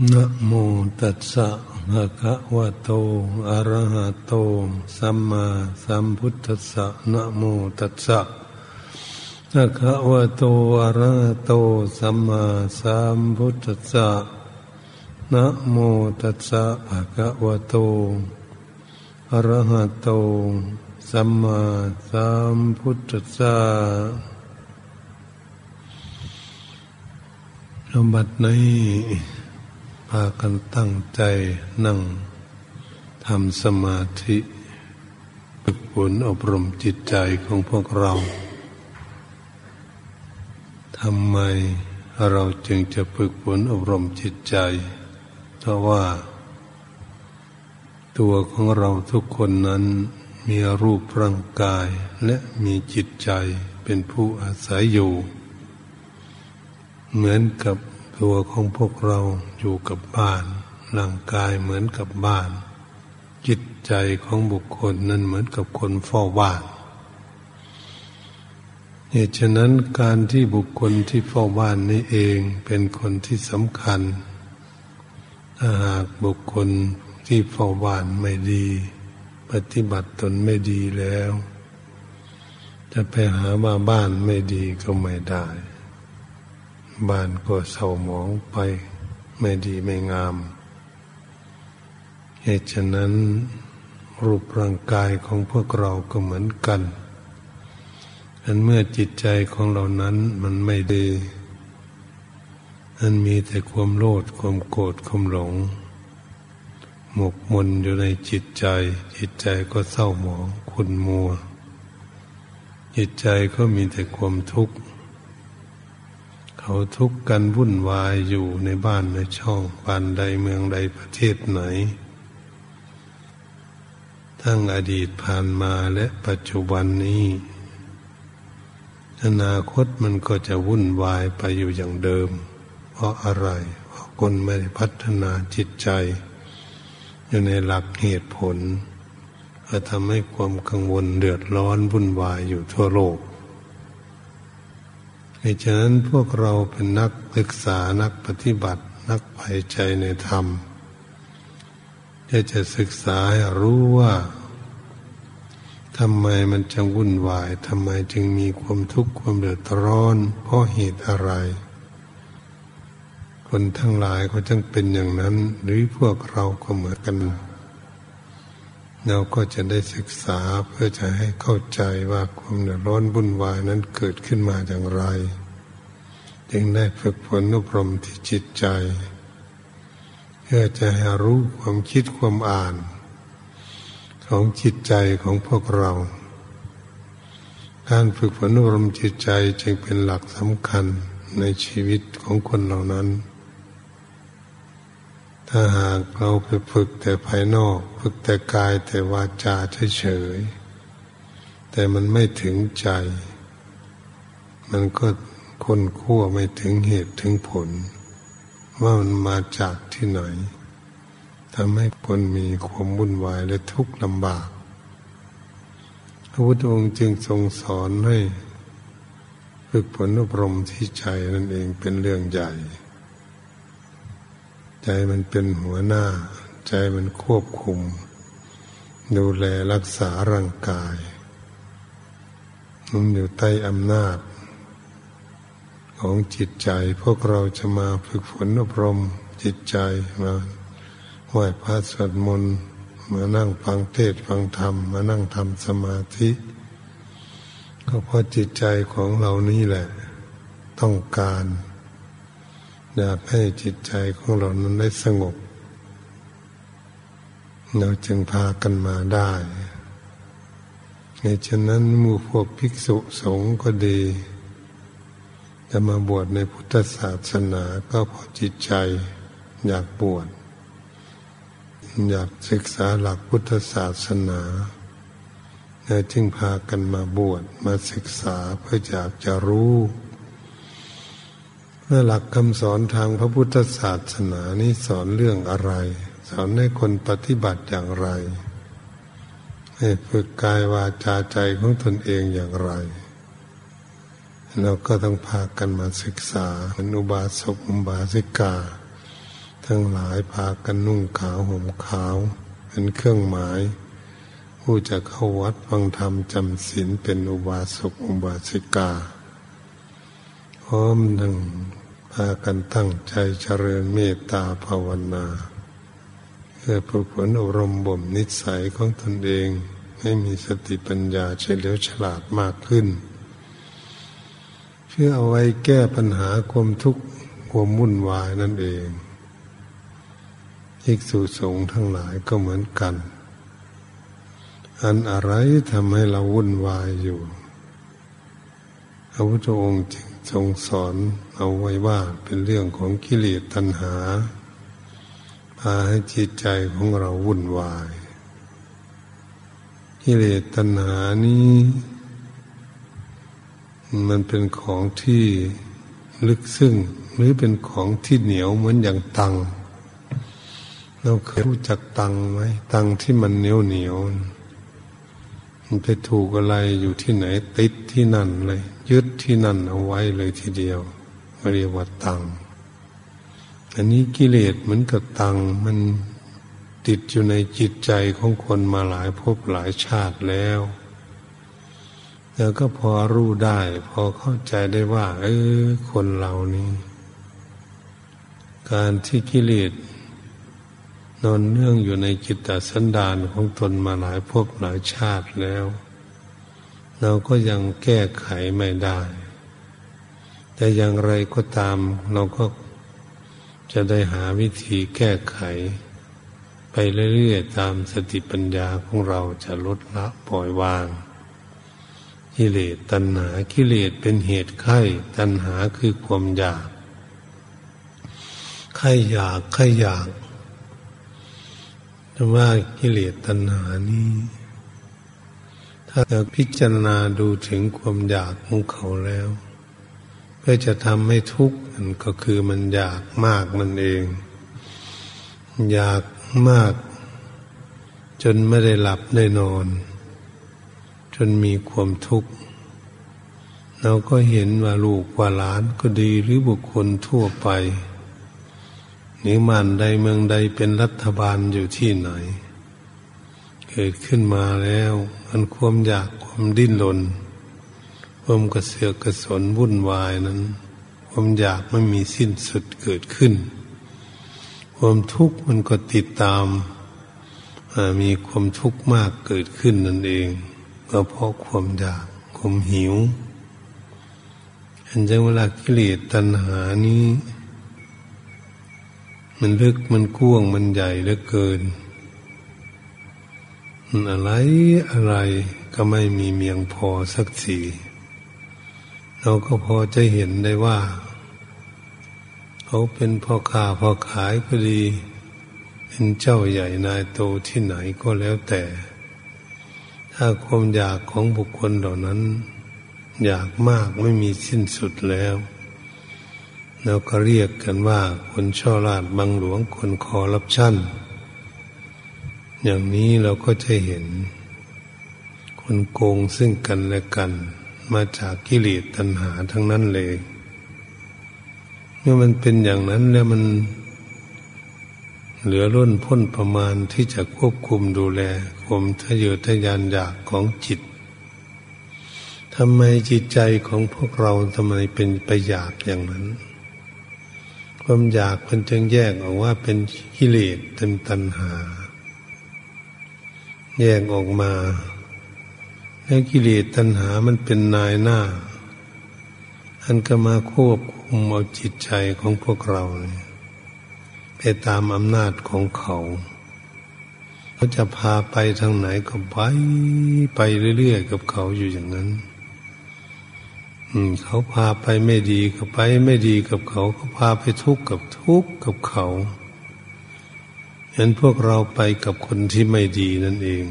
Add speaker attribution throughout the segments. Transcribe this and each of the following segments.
Speaker 1: นะโมตัสสะภะคะวะโต อะระหะโต สัมมาสัมพุทธัสสะนะโมตัสสะภะคะวะโต อะระหะโต สัมมาสัมพุทธัสสะนะโมตัสสะภะคะวะโต อะระหะโต สัมมาสัมพุทธัสสะลมบัดนี้ พากันตั้งใจนั่งทำสมาธิฝึกฝนอบรมจิตใจของพวกเราทำไมเราจึงจะฝึกฝนอบรมจิตใจ เพราะว่า ตัวของเราทุกคนนั้นมีรูปร่างกายและมีจิตใจเป็นผู้อาศัยอยู่ เหมือนกับ ตัวของพวกเราอยู่กับบ้านร่างกายเหมือนกับบ้าน จิตใจของบุคคลนั้นเหมือนกับคนเฝ้าบ้านเหตุฉะนั้นการที่บุคคลที่เฝ้าบ้านนี้เองเป็นคนที่สำคัญถ้าหากบุคคลที่เฝ้าบ้านไม่ดี ปฏิบัติตนไม่ดีแล้ว จะไปหาว่าบ้านไม่ดีก็ไม่ได้ บ้านก็เศร้าหมองไปไม่ดีไม่งาม เหตุฉะนั้น รูปร่างกายของพวกเราก็เหมือนกันอันเมื่อจิตใจของเรานั้นมันไม่ดีมันมีแต่ความโลดความโกรธความหลง หมกมุนอยู่ในจิตใจ จิตใจก็เศร้าหมองขุ่นมัว จิตใจก็มีแต่ความทุกข์ เขาทุกข์กันวุ่นวายอยู่ในบ้านในช่องบ้านใดเมืองใดประเทศไหน ทั้งอดีตผ่านมาและปัจจุบันนี้ อนาคตมันก็จะวุ่นวายไปอยู่อย่างเดิม เพราะอะไร เพราะคนไม่ได้พัฒนาจิตใจ อยู่ในหลักเหตุผลก็ทำให้ความกังวลเดือดร้อนวุ่นวายอยู่ทั่วโลก เหตุฉะนั้นพวกเราเป็นนักศึกษานักปฏิบัติ นักไปใจในธรรมจะจะศึกษาให้รู้ว่าทำไมมันจึงวุ่นวายทำไมจึงมีความทุกข์ความเดือดร้อน เพราะเหตุอะไร คนทั้งหลายก็จึงเป็นอย่างนั้น หรือพวกเราก็เหมือนกัน เราก็จะได้ศึกษาเพื่อจะให้เข้าใจว่าความเดือดร้อนบุญวายนั้นเกิดขึ้นมาอย่างไร จึงได้ฝึกฝนอบรมที่จิตใจ เพื่อจะให้รู้ความคิดความอ่าน ของจิตใจของพวกเรา การฝึกฝนอบรมจิตใจจึงเป็นหลักสำคัญในชีวิตของคนเหล่านั้น ถ้าหากเราไปฝึกแต่ภายนอก ฝึกแต่กายแต่วาจาเฉยๆแต่มันไม่ถึงใจ มันก็คนขั้วไม่ถึงเหตุถึงผล ว่ามันมาจากที่ไหนทำให้คนมีความวุ่นวายและทุกข์ลำบาก พระพุทธองค์จึงทรงสอนให้ ฝึกฝนอบรมที่ใจนั่นเองเป็นเรื่องใหญ่ ใจมันเป็นหัวหน้า ใจมันควบคุม ดูแลรักษาร่างกาย มันอยู่ใต้อำนาจ ของจิตใจพวกเราจะมาฝึกฝนอบรมจิตใจมาไหว้พระสวดมนต์มานั่งฟังเทศฟังธรรม มานั่งทำสมาธิ ก็เพราะจิตใจของเรานี่แหละ ต้องการ อยากให้จิตใจของเรานั้นได้สงบ เราจึงพากันมาได้ในฉะนั้นมู่พวกภิกษุสงฆ์ก็ดี จะมาบวชในพุทธศาสนาก็เพราะจิตใจอยากบวช อยากศึกษาหลักพุทธศาสนาเราจึงพากันมาบวชมาศึกษาเพื่ออยากจะรู้ หลักคำสอนทางพระพุทธศาสนานี้สอนเรื่องอะไร สอนให้คนปฏิบัติอย่างไร ให้ฝึกกายวาจาใจของตนเองอย่างไร เราก็ต้องพากันมาศึกษาอนุบาสกอุบาสิกา ทั้งหลายพากันนุ่งขาวห่มขาว เป็นเครื่องหมาย ผู้จะเข้าวัดฟังธรรมจำศีลเป็นอุบาสกอุบาสิกาพร้อมทั้ง พากันตั้งใจเจริญเมตตาภาวนาเพื่อฝึกฝนอบรมบ่มนิสัยของตนเอง ให้มีสติปัญญาเฉลียวฉลาดมากขึ้น เพื่อเอาไว้แก้ปัญหาความทุกข์ความวุ่นวายนั่นเองอิกษุสงฆ์ทั้งหลายก็เหมือนกัน อันอะไรทำให้เราวุ่นวายอยู่พระพุทธองค์จึง ทรงสอนเอาไว้ว่าเป็นเรื่องของกิเลสตัณหา พาให้จิตใจของเราวุ่นวาย กิเลสตัณหานี้ มันเป็นของที่ลึกซึ้งหรือเป็นของที่เหนียวเหมือนอย่างตัง เราเคยรู้จักตังไหมตังที่มันเหนียวเหนียว มันไปถูกอะไรอยู่ที่ไหน ติดที่นั่นเลย ยึดที่นั่นเอาไว้เลยทีเดียวเรียกว่าตังอันนี้กิเลสเหมือนกับตังมันติดอยู่ในจิตใจของคนมาหลายภพหลายชาติแล้วแล้วก็พอรู้ได้ พอเข้าใจได้ว่า เออ คนเรานี้ การที่กิเลส นอนเนื่องอยู่ในจิตตสันดานของตนมาหลายภพหลายชาติแล้ว เราก็ยังแก้ไขไม่ได้ แต่อย่างไรก็ตามเราก็จะได้หาวิธีแก้ไข ไปเรื่อยๆตามสติปัญญาของเราจะลดละปล่อยวาง กิเลสตัณหากิเลสเป็นเหตุไข้ตัณหาคือความอยากไข้อยากไข้อยาก แต่ว่ากิเลสตัณหานี้ถ้าเราพิจารณาดูถึงความอยากของเขาแล้ว เพื่อจะทำให้ทุกข์นั่นก็คือมันอยากมากนั่นเอง อยากมาก จนไม่ได้หลับได้นอน จนมีความทุกข์เราก็เห็นว่าลูกว่าหลานก็ดีหรือบุคคลทั่วไป หรือมันใดเมืองใดเป็นรัฐบาลอยู่ที่ไหน เกิดขึ้นมาแล้วมันความอยากความดิ้นรนความกระเสือกกระสนวุ่นวายนั้น ความอยากไม่มีสิ้นสุดเกิดขึ้น ความทุกข์มันก็ติดตามมีความทุกข์มากเกิดขึ้นนั่นเองก็เพราะความอยากความหิวอันจังเวลากิเลสตัณหานี้ มันลึกมันกว้างมันใหญ่เหลือเกิน อะไรอะไรก็ไม่มีเมียงพอสักสีเราก็พอจะเห็นได้ว่า เขาเป็นพ่อค้าพ่อขายก็ดี เป็นเจ้าใหญ่นายโตที่ไหนก็แล้วแต่ ถ้าความอยากของบุคคลเหล่านั้น อยากมากไม่มีสิ้นสุดแล้ว แล้วก็เรียกกันว่าคนช่อราดบังหลวงคนคอรับชั่น อย่างนี้เราก็จะเห็น คนโกงซึ่งกันและกัน มาจากกิเลสตัณหาทั้งนั้นเลยเมื่อมันเป็นอย่างนั้นแล้วมันเหลือล้นพ้นประมาณที่จะควบคุมดูแลความทะเยอทะยานอยากของจิตทำไมจิตใจของพวกเราทำไมเป็นไปอยากอย่างนั้น ความอยากมันจึงแยกออกว่าเป็นกิเลสเป็นตัณหา แยกออกมา แล้วกิเลสตัณหามันเป็นนายหน้า อันก็มาควบคุมเอาจิตใจของพวกเราไปตามอำนาจของเขาเขาจะพาไปทางไหนก็ไปไปเรื่อยๆกับเขาอยู่อย่างนั้น เขาพาไปไม่ดีก็ไปไม่ดีกับเขาเขาพาไปทุกข์กับทุกข์กับเขาเห็นพวกเราไปกับคนที่ไม่ดีนั่นเอง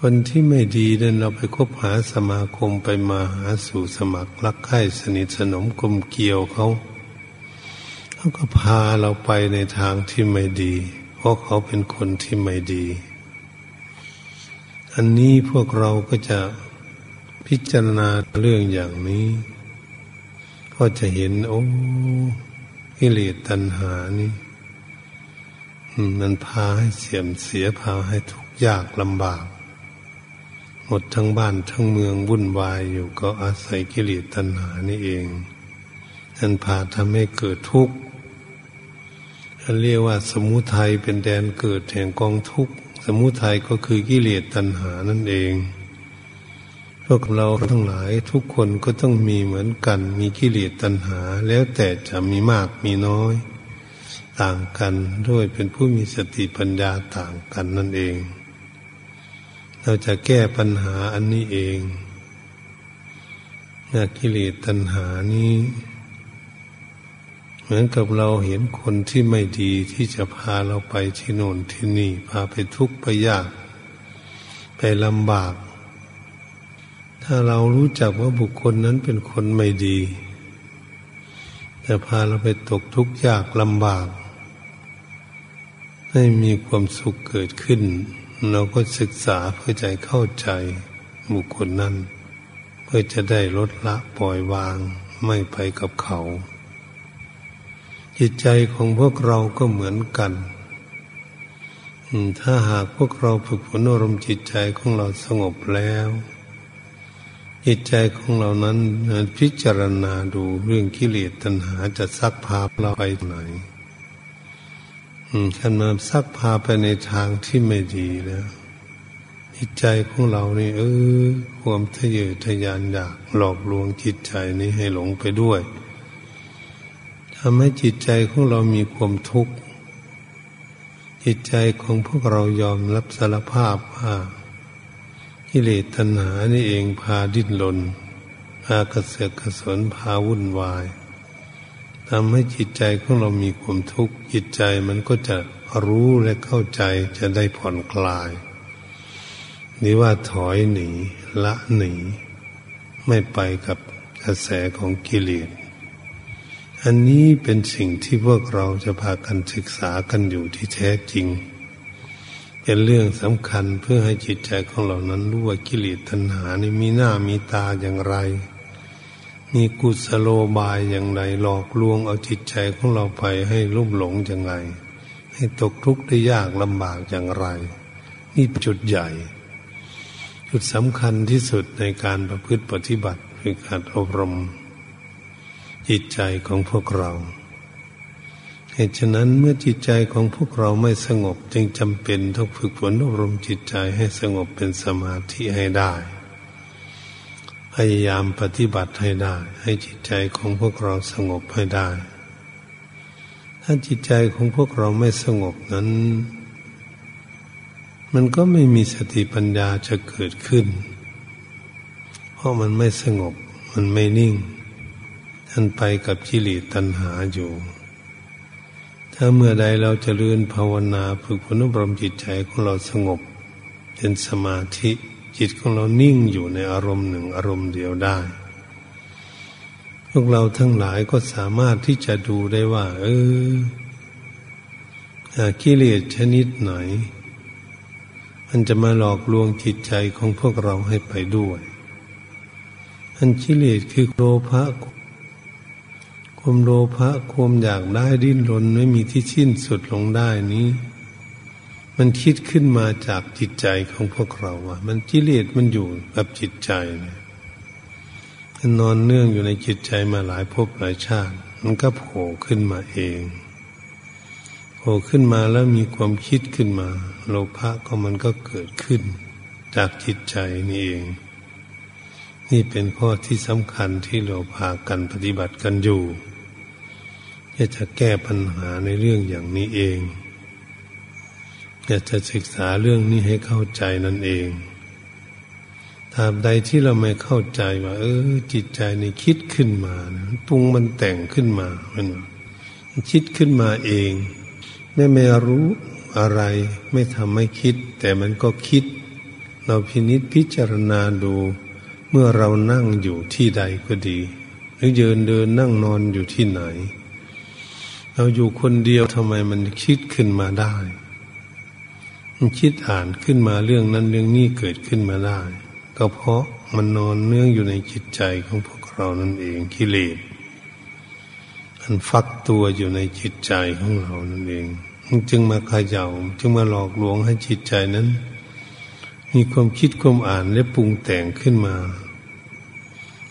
Speaker 1: คนที่ไม่ดีนั้นเราไปคบหาสมาคมไปมาหาสู่สมัครรักใคร่สนิทสนมกลมเกี่ยวเขาเขาก็พาเราไปในทางที่ไม่ดี เพราะเขาเป็นคนที่ไม่ดี อันนี้พวกเราก็จะ พิจารณาเรื่องอย่างนี้ ก็จะเห็น โอ้กิเลสตัณหานี่มันพาให้เสื่อมเสียพาให้ทุกข์ยากลำบาก หมดทั้งบ้านทั้งเมืองวุ่นวายอยู่ก็อาศัยกิเลสตัณหานี่เองนั่นพาทำให้เกิดทุกข์เรียกว่าสมุทัยเป็นแดนเกิดแห่งกองทุกข์ สมุทัยก็คือกิเลสตัณหานั่นเอง พวกเราทั้งหลายทุกคนก็ต้องมีเหมือนกัน มีกิเลสตัณหา แล้วแต่จะมีมากมีน้อย ต่างกันด้วยเป็นผู้มีสติปัญญาต่างกันนั่นเอง เราจะแก้ปัญหาอันนี้เองกิเลสตัณหานี้ เหมือนกับเราเห็นคนที่ไม่ดีที่จะพาเราไปที่โน่นที่นี่ พาไปทุกข์ไปยาก ไปลำบาก ถ้าเรารู้จักว่าบุคคลนั้นเป็นคนไม่ดี จะพาเราไปตกทุกข์ยากลำบาก ให้มีความสุขเกิดขึ้น เราก็ศึกษาเพื่อใจเข้าใจบุคคลนั้น เพื่อจะได้ลดละปล่อยวางไม่ไปกับเขา จิตใจของพวกเราก็เหมือนกันถ้าหากพวกเราฝึกฝนอารมณ์จิตใจของเราสงบแล้ว จิตใจของเรานั้นพิจารณาดูเรื่องกิเลสตัณหาจะซักพาเราไปไหนขันมาซักพาไปในทางที่ไม่ดีแล้วจิตใจของเรานี่เออความทะเยอทะยานอยากหลอกลวงจิตใจนี้ให้หลงไปด้วยทำให้จิตใจของเรามีความทุกข์จิตใจของพวกเรายอมรับสารภาพว่า กิเลสตัณหานี่เองพาดิ้นรนพากระเสือกกระสนพาวุ่นวายทำให้จิตใจของเรามีความทุกข์จิตใจมันก็จะรู้และเข้าใจจะได้ผ่อนคลายนี่ว่าถอยหนีละหนีไม่ไปกับกระแสของกิเลสอันนี้เป็นสิ่งที่พวกเราจะพากันศึกษากันอยู่ที่แท้จริง เป็นเรื่องสำคัญเพื่อให้จิตใจของเรานั้นรู้ว่ากิเลสตัณหานี่มีหน้ามีตาอย่างไร มีกุศโลบายอย่างไรหลอกลวงเอาจิตใจของเราไปให้ลุ่มหลงอย่างไรให้ตกทุกข์ได้ยากลำบากอย่างไร นี่จุดใหญ่ จุดสำคัญที่สุดในการประพฤติปฏิบัติคือการอบรม จิตใจของพวกเรา เหตุฉะนั้นเมื่อจิตใจของพวกเราไม่สงบจึงจำเป็นต้องฝึกฝนอบรมจิตใจให้สงบเป็นสมาธิให้ได้ พยายามปฏิบัติให้ได้ ให้จิตใจของพวกเราสงบให้ได้ ถ้าจิตใจของพวกเราไม่สงบนั้น มันก็ไม่มีสติปัญญาจะเกิดขึ้น เพราะมันไม่สงบ มันไม่นิ่งท่านไปกับกิเลสตัณหาอยู่ ถ้าเมื่อใดเราจะเลื่อนภาวนาฝึกฝนอบรมจิตใจของเราสงบ เป็นสมาธิจิตของเรานิ่งอยู่ในอารมณ์หนึ่งอารมณ์เดียวได้ พวกเราทั้งหลายก็สามารถที่จะดูได้ว่า เออกิเลสชนิดไหน มันจะมาหลอกลวงจิตใจของพวกเราให้ไปด้วย อันกิเลสคือโลภะ ความโลภะความอยากได้ดิ้นรนไม่มีที่สิ้นสุดลงได้นี้ มันคิดขึ้นมาจากจิตใจของพวกเราว่ามันกิเลสมันอยู่กับจิตใจมันนอนเนื่องอยู่ในจิตใจมาหลายภพหลายชาติ มันก็โผล่ขึ้นมาเองโผล่ขึ้นมาแล้วมีความคิดขึ้นมา โลภะก็มันก็เกิดขึ้น จากจิตใจนี่เอง นี่เป็นข้อที่สำคัญที่เราพากันปฏิบัติกันอยู่ จะจะแก้ปัญหาในเรื่องอย่างนี้เองอยากจะศึกษาเรื่องนี้ให้เข้าใจนั่นเองตราบใดที่เราไม่เข้าใจว่า เออ จิตใจนี่คิดขึ้นมาปรุงมันแต่งขึ้นมามันคิดขึ้นมาเอง ไม่ไม่รู้อะไร ไม่ทำให้คิด แต่มันก็คิด เราพินิษพิจารณาดู เมื่อเรานั่งอยู่ที่ใดก็ดี หรือเดินเดินนั่งนอนอยู่ที่ไหน เราอยู่คนเดียวทำไมมันคิดขึ้นมาได้ มันคิดอ่านขึ้นมาเรื่องนั้นเรื่องนี้เกิดขึ้นมาได้ ก็เพราะมันนอนเนื่องอยู่ในจิตใจของพวกเรานั่นเองกิเลสมันฟักตัวอยู่ในจิตใจของเรานั่นเองมันจึงมาขย่าจึงมาหลอกลวงให้จิตใจนั้น มีความคิดความอ่านและปรุงแต่งขึ้นมา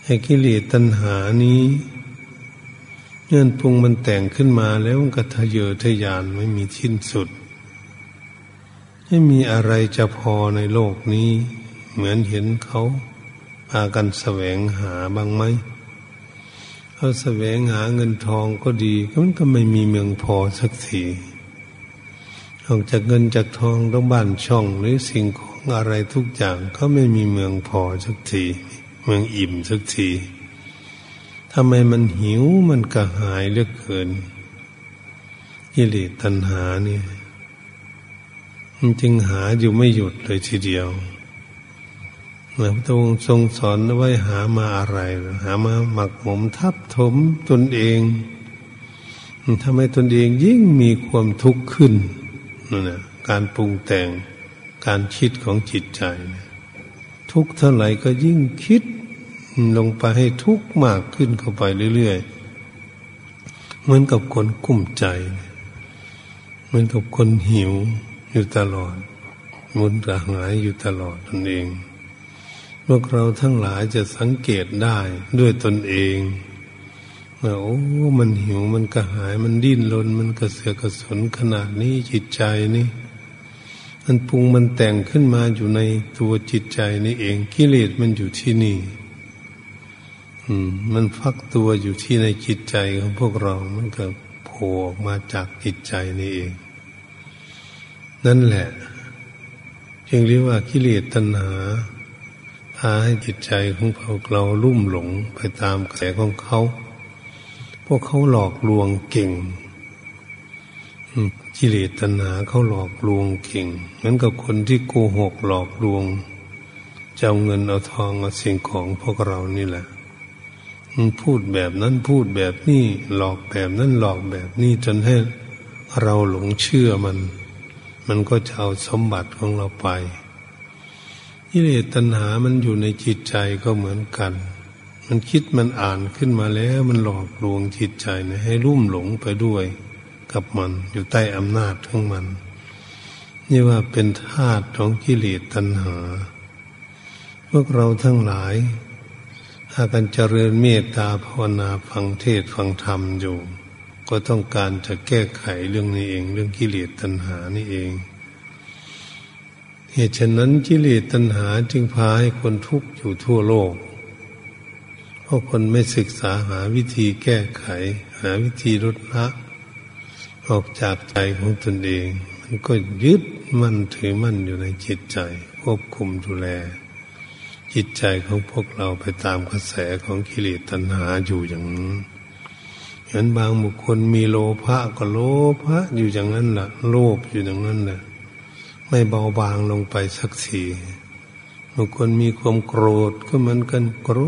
Speaker 1: ให้กิเลสตัณหานี้ เงื่อนปรุงมันแต่งขึ้นมาแล้วมันก็ทะเยอทะยานไม่มีสิ้นสุด ไม่มีอะไรจะพอในโลกนี้ เหมือนเห็นเขาพากันแสวงหาบ้างไหมเขาแสวงหาเงินทองก็ดีมันก็ไม่มีเมืองพอสักทีออกจากเงินจากทองต้องบ้านช่องหรือสิ่งของอะไรทุกอย่างเขาไม่มีเมืองพอสักที เมืองอิ่มสักที ทำไมมันหิวมันกระหายเหลือเกินกิเลสตัณหาเนี่ยมันจึงหาอยู่ไม่หยุดเลยทีเดียวพระพุทธทรงสอนไว้หามาอะไร หามาหมักหมมทับถมตนเองทำให้ตนเองยิ่งมีความทุกข์ขึ้นนั่นนะการปรุงแต่งการคิดของจิตใจ ทุกเท่าไหร่ก็ยิ่งคิด ลงไปให้ทุกข์มากขึ้นเข้าไปเรื่อยๆ เหมือนกับคนกุ้มใจ เหมือนกับคนหิวอยู่ตลอดมุนกระหายอยู่ตลอดตนเอง พวกเราทั้งหลายจะสังเกตได้ด้วยตนเองว่าโอ้ มันหิว มันกระหาย มันดิ้นรน มันกระเสือกกระสนขนาดนี้จิตใจนี่ มันปรุงมันแต่งขึ้นมาอยู่ในตัวจิตใจนี่เอง กิเลสมันอยู่ที่นี่ มันฟักตัวอยู่ที่ในจิตใจของพวกเรา มันก็โผล่ออกมาจากจิตใจนี่เอง นั่นแหละจึงเรียกว่ากิเลสตัณหาพาให้จิตใจของพวกเราลุ่มหลงไปตามกระแสของเขา พวกเขาหลอกลวงเก่งกิเลสตัณหาเขาหลอกลวงเก่งเหมือนกับคนที่โกหกหลอกลวงจะเอาเงินเอาทองเอาสิ่งของพวกเรานี่แหละ พูดแบบนั้นพูดแบบนี้หลอกแบบนั้นหลอกแบบนี้จนให้เราหลงเชื่อมัน มันก็จะเอาสมบัติของเราไปกิเลสตัณหามันอยู่ในจิตใจก็เหมือนกัน มันคิดมันอ่านขึ้นมาแล้วมันหลอกลวงจิตใจนะให้รุ่มหลงไปด้วย กับมันอยู่ใต้อำนาจของมัน นี่ว่าเป็นธาตุของกิเลสตัณหา พวกเราทั้งหลาย หากันเจริญเมตตาภาวนาฟังเทศฟังธรรมอยู่ ก็ต้องการจะแก้ไขเรื่องนี้เอง เรื่องกิเลสตัณหานี่เองเหตุฉะนั้นกิเลสตัณหาจึงพาให้คนทุกข์อยู่ทั่วโลก เพราะคนไม่ศึกษาหาวิธีแก้ไข หาวิธีลดละออกจากใจของตนเอง มันก็ยึดมั่นถือมั่นอยู่ในจิตใจควบคุมดูแล จิตใจของพวกเราไปตามกระแสของกิเลสตัณหาอยู่อย่างนั้นเห็นบางบุคคลมีโลภะก็โลภะอยู่อย่างนั้นแหละโลภอยู่อย่างนั้นแหละไม่เบาบางลงไปสักทีบุคคลมีความโกรธก็เหมือนกันโกร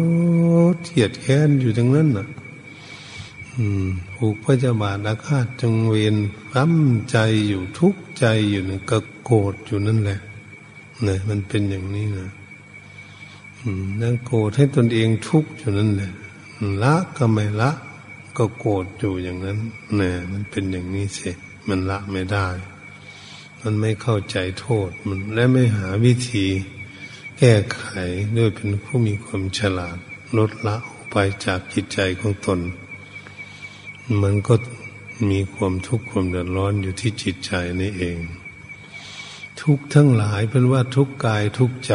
Speaker 1: ธเทียดแค้นอยู่อย่างนั้นน่ะ อืมผูกพระเจ้าบาทอาฆาตจงเวรฟั้มใจอยู่ทุกข์ใจอยู่นั่ก็โกรธอยู่นั่นแหละเนี่ยมันเป็นอย่างนี้นะ นั่งโกรธให้ตนเองทุกข์อยู่นั่นแหละละก็ไม่ละ ก็โกรธอยู่อย่างนั้นเนี่ยมันเป็นอย่างนี้สิมันละไม่ได้ มันไม่เข้าใจโทษมันและไม่หาวิธี แก้ไขด้วยเป็นผู้มีความฉลาดลดละออกไปจากจิตใจของตน มันก็มีความทุกข์ความเดือดร้อนอยู่ที่จิตใจนี่เอง ทุกทั้งหลายเป็นว่าทุกกายทุกใจ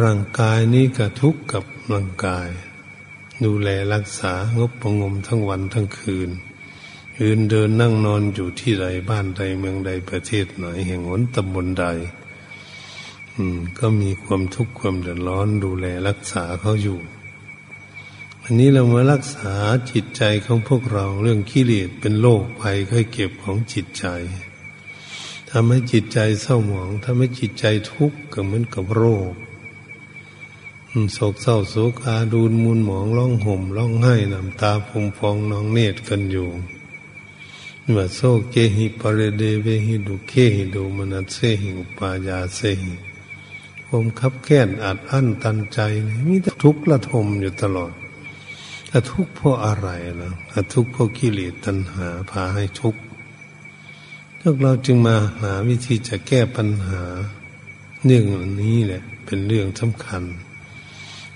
Speaker 1: ร่างกายนี้ก็ทุกข์กับร่างกาย ดูแลรักษางบประงมทั้งวันทั้งคืน ยืนเดินนั่งนอนอยู่ที่ใดบ้านใดเมืองใดประเทศไหนแห่งหนตำบลใด อืม ก็มีความทุกข์ความเดือดร้อนดูแลรักษาเขาอยู่ อันนี้เรามารักษาจิตใจของพวกเราเรื่องกิเลสเป็นโรคภัยค่อยเก็บของจิตใจทำให้จิตใจเศร้าหมองทำให้จิตใจทุกข์ก็เหมือนกับโรค โศกเศร้าโศกอาดูนมุนหมองร้องห่มร้องไห้น้ำตาพุมฟองนองเนตรกันอยู่ว่าโซเกหิปรเดเวหิดุเคหิดูมนัสเซหิอุปายาเซหิผมคับแค้นอัดอั้นตันใจมีแต่ทุกข์ละทมอยู่ตลอดถ้าทุกข์เพราะอะไรล่ะถ้าทุกข์เพราะกิเลสตัณหาพาให้ทุกข์พวกเราจึงมาหาวิธีจะแก้ปัญหา เรื่องนี้แหละ เป็นเรื่องสำคัญ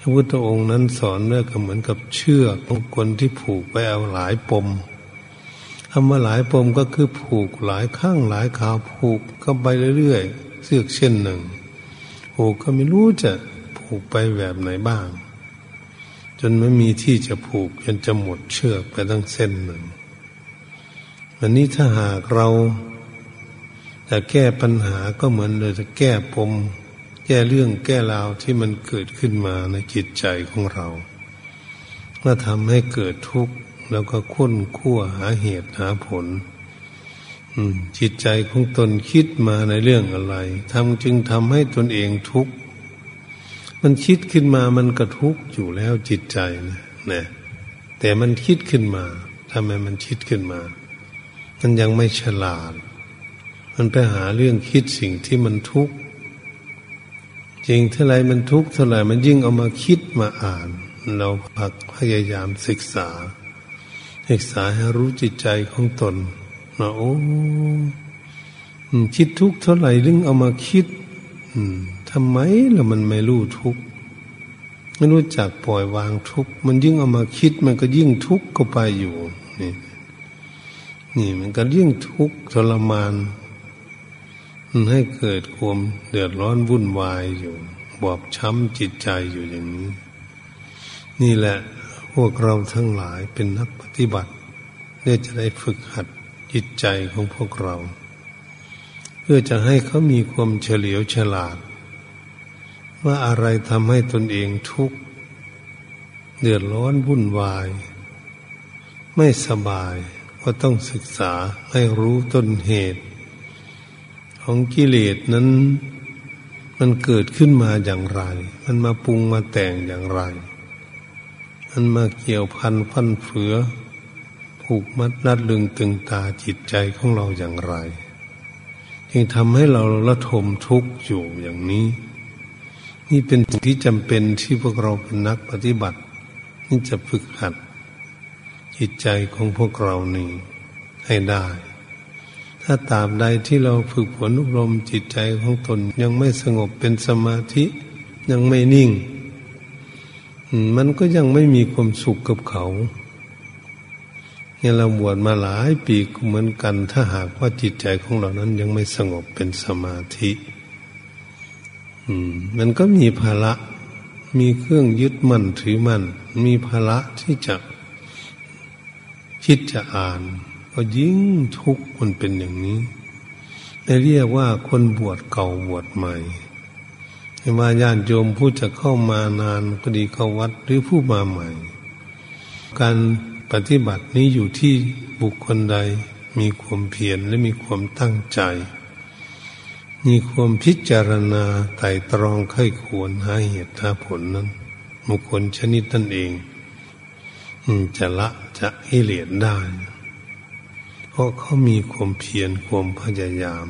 Speaker 1: ระพุทธองค์นั้นสอนเรื่องก็เหมือนกับเชือกของคนที่ผูกไปเอาหลายปมคำว่าหลายปมก็คือผูกหลายข้างหลายขาผูกเข้าไปเรื่อยๆเสือกเช่นหนึ่งผูกก็ไม่รู้จะผูกไปแบบไหนบ้าง จนไม่มีที่จะผูกจนจะหมดเชือกไปทั้งเส้นหนึ่งวันนี้ถ้าหากเราจะแก้ปัญหาก็เหมือนเราจะแก้ปม แก้เรื่องแก้ราวที่มันเกิดขึ้นมาในจิตใจของเราเมื่อทำให้เกิดทุกข์แล้วก็ค้นคั่วหาเหตุหาผลจิตใจของตนคิดมาในเรื่องอะไรทำจึงทำให้ตนเองทุกข์ มันคิดขึ้นมามันก็ทุกข์อยู่แล้วจิตใจนะนะแต่มันคิดขึ้นมาทำไมมันคิดขึ้นมา มันยังไม่ฉลาด มันไปหาเรื่องคิดสิ่งที่มันทุกข์ จริงเท่าไรมันทุกข์เท่าไรมันยิ่งเอามาคิดมาอ่าน เราพักพยายามศึกษา ศึกษาให้รู้จิตใจของตนนะโอ้คิดทุกข์เท่าไหร่เรื่งเอามาคิดทำไมแล้วมันไม่รู้ทุกข์ไม่รู้จักปล่อยวางทุกข์มันยิ่งเอามาคิดมันก็ยิ่งทุกข์ก็ไปอยู่นี่นี่มันก็ยิ่งทุกข์ทรมาน ให้เกิดความเดือดร้อนวุ่นวายอยู่ บอบช้ำจิตใจอยู่อย่างนี้ นี่แหละพวกเราทั้งหลายเป็นนักปฏิบัติเนี่ยจะได้ฝึกหัดจิตใจของพวกเรา เพื่อจะให้เขามีความเฉลียวฉลาด ว่าอะไรทำให้ตนเองทุกข์เดือดร้อนวุ่นวาย ไม่สบายก็ต้องศึกษาให้รู้ต้นเหตุ ของกิเลสนั้น มันเกิดขึ้นมาอย่างไร มันมาปรุงมาแต่งอย่างไร มันมาเกี่ยวพันพันเฟือ ผูกมัดรัดลึงตึงตาจิตใจของเราอย่างไร จึงทำให้เราละทมทุกข์อยู่อย่างนี้ นี่เป็นสิ่งที่จำเป็นที่พวกเราเป็นนักปฏิบัตินี่จะฝึกหัดจิตใจของพวกเรานี่ให้ได้ ถ้าตาบใดที่เราฝึกฝนอบรมจิตใจของตนยังไม่สงบเป็นสมาธิยังไม่นิ่ง มันก็ยังไม่มีความสุขกับเขาเนี่ยเราบวชมาหลายปีก็เหมือนกัน ถ้าหากว่าจิตใจของเรานั้นยังไม่สงบเป็นสมาธิมันก็มีภาระ มีเครื่องยึดมั่นถือมั่น มีภาระที่จะคิดจะอ่าน ก็ยิ่งทุกข์มันเป็นอย่างนี้เรียกว่าคนบวชเก่าบวชใหม่ว่าญาติโยมผู้จะเข้ามานานก็ดีเข้าวัดหรือผู้มาใหม่ การปฏิบัตินี้อยู่ที่บุคคลใดมีความเพียรและมีความตั้งใจ มีความพิจารณาไต่ตรองไข้ควรหาเหตุหาผลนั้นบุคคลชนิดนั่นเองจะละจะให้เหลียดได้ เพราะเขามีความเพียรความพยายาม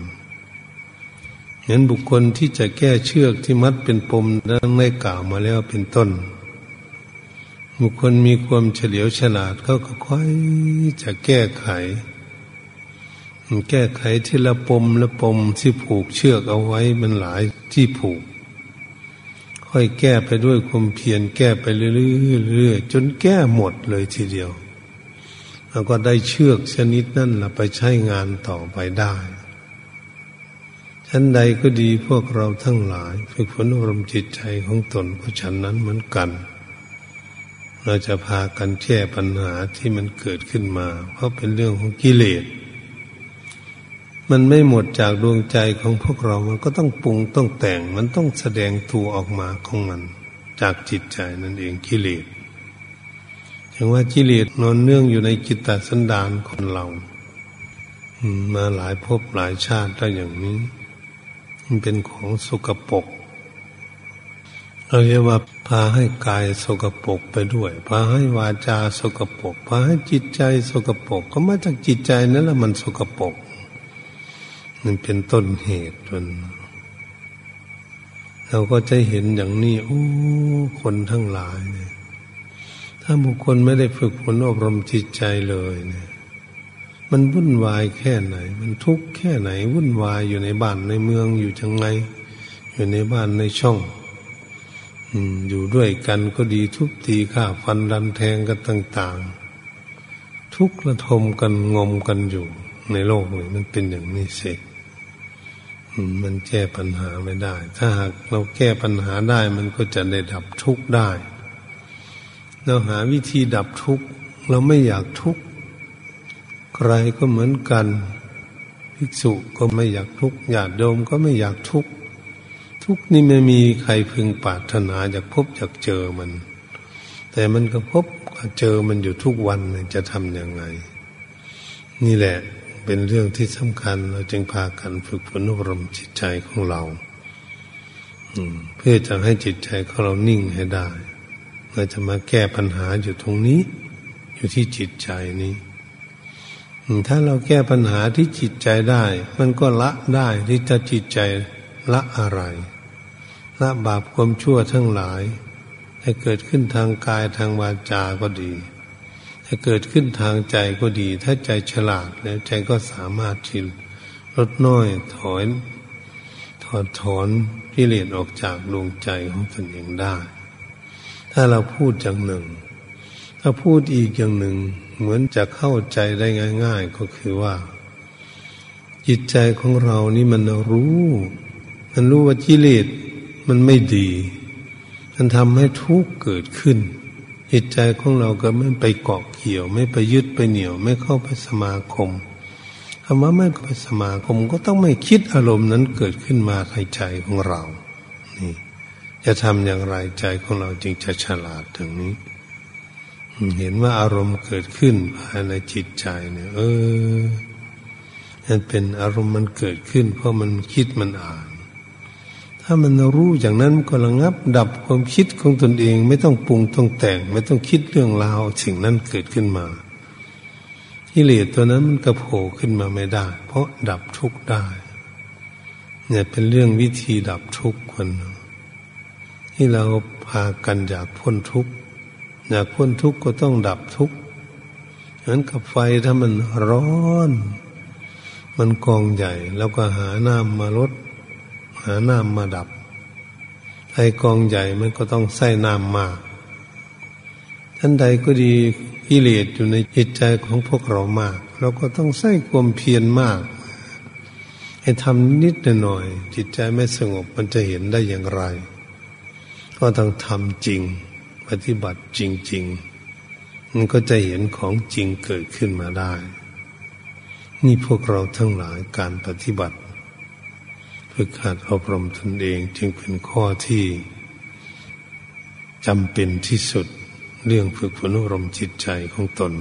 Speaker 1: งั้นบุคคลที่จะแก้เชือกที่มัดเป็นปมดังได้กล่าวมาแล้วเป็นต้น บุคคลมีความเฉลียวฉลาดเขาก็ค่อยจะแก้ไข แก้ไขที่ละปมละปมที่ผูกเชือกเอาไว้มันหลายที่ผูก ค่อยแก้ไปด้วยความเพียรแก้ไปเรื่อยๆจนแก้หมดเลยทีเดียว แล้วก็ได้เชือกชนิดนั่นละไปใช้งานต่อไปได้ชั้นใดก็ดีพวกเราทั้งหลาย ฝึกฝนอารมณ์จิตใจของตนก็ฉันนั้นเหมือนกัน เราจะพากันแก้ปัญหาที่มันเกิดขึ้นมา เพราะเป็นเรื่องของกิเลส มันไม่หมดจากดวงใจของพวกเรามันก็ต้องปรุงต้องแต่ง มันต้องแสดงตัวออกมาของมัน จากจิตใจนั่นเองกิเลส อย่างว่ากิเลสนอนเนื่องอยู่ในจิตตสันดานคนเรามาหลายภพหลายชาติได้อย่างนี้ มันเป็นของสกปรกเราเรียกว่าพาให้กายสกปรกไปด้วย พาให้วาจาสกปรกพาให้จิตใจสกปรกก็มาจากจิตใจนั่นแหละมันสกปรกนั่นเป็นต้นเหตุมันเราก็จะเห็นอย่างนี้โอ้คนทั้งหลายเนี่ย ถ้าบุคคลไม่ได้ฝึกฝนอบรมจิตใจเลยเนี่ยมันวุ่นวายแค่ไหน มันทุกข์แค่ไหน วุ่นวายอยู่ในบ้านในเมืองอยู่จังไง อยู่ในบ้านในช่องอยู่ด้วยกันก็ดีทุบตีฆ่าฟันดันแทงกันต่าง ๆ ทุกระทมกันงมกันอยู่ ในโลกนี้มันเป็นอย่างนี้เสกมันแก้ปัญหาไม่ได้ ถ้าหากเราแก้ปัญหาได้มันก็จะได้ดับทุกข์ได้ เราหาวิธีดับทุกข์ เราไม่อยากทุกข์ใครก็เหมือนกันภิกษุก็ไม่อยากทุกข์ญาติโยมก็ไม่อยากทุกข์ทุกข์นี่ไม่มีใครพึงปรารถนาอยากพบอยากเจอมัน แต่มันก็พบเจอมันอยู่ทุกวันจะทำยังไง นี่แหละเป็นเรื่องที่สำคัญ เราจึงพากันฝึกฝนอบรมจิตใจของเราเพื่อจะให้จิตใจของเรานิ่งให้ได้ เราจะมาแก้ปัญหาอยู่ตรงนี้ อยู่ที่จิตใจนี้ ถ้าเราแก้ปัญหาที่จิตใจได้ มันก็ละได้ที่จะจิตใจละอะไร ละบาปความชั่วทั้งหลาย ให้เกิดขึ้นทางกายทางวาจาก็ดีให้เกิดขึ้นทางใจก็ดี ถ้าใจฉลาดแล้วใจก็สามารถที่ลดน้อยถอนถอดถอนกิเลสออกจากดวงใจของตนเองได้ ถ้าเราพูดอย่างหนึ่ง ถ้าพูดอีกอย่างหนึ่ง เหมือนจะเข้าใจได้ง่าย ๆ ก็คือว่า จิตใจของเรานี่มันรู้ มันรู้ว่ากิเลสมันไม่ดี มันทำให้ทุกข์เกิดขึ้น จิตใจของเราก็ไม่ไปเกาะเกี่ยว ไม่ไปยึดไปเหนี่ยว ไม่เข้าไปสมาคมคำว่าไม่ไปสมาคมก็ต้องไม่คิดอารมณ์นั้นเกิดขึ้นมาในใจของเรา จะทำอย่างไรใจของเราจึงจะฉลาดถึงนี้ เห็นว่าอารมณ์เกิดขึ้นภายในจิตใจเนี่ย เออมันเป็นอารมณ์มันเกิดขึ้น เพราะมันคิดมันอ่าน ถ้ามันรู้อย่างนั้นก็ระงับดับความคิดของตนเอง ไม่ต้องปรุงต้องแต่ง ไม่ต้องคิดเรื่องราวสิ่งนั้นเกิดขึ้นมากิเลสตัวนั้นมันกระโผล่ขึ้นมาไม่ได้ เพราะดับทุกข์ได้ เนี่ยเป็นเรื่องวิธีดับทุกข์คน ที่เราพากันอยากพ้นทุกข์อยากพ้นทุกข์ก็ต้องดับทุกข์เหมือนกับไฟถ้ามันร้อน มันกองใหญ่ แล้วก็หาน้ำมาลดหาน้ำมาดับ ไอกองใหญ่มันก็ต้องใส่น้ำมากท่านใดก็ดีกิเลสอยู่ในจิตใจของพวกเรามาก เราก็ต้องใส่ความเพียรมาก ให้ทำนิดหน่อย จิตใจไม่สงบมันจะเห็นได้อย่างไร ก็ต้องทำจริง ปฏิบัติจริง ๆ มันก็จะเห็นของจริงเกิดขึ้นมาได้ นี่พวกเราทั้งหลายการปฏิบัติฝึกหัดอบรมตนเองจึงเป็นข้อที่จำเป็นที่สุดเรื่องฝึกฝนอบรมจิตใจของตน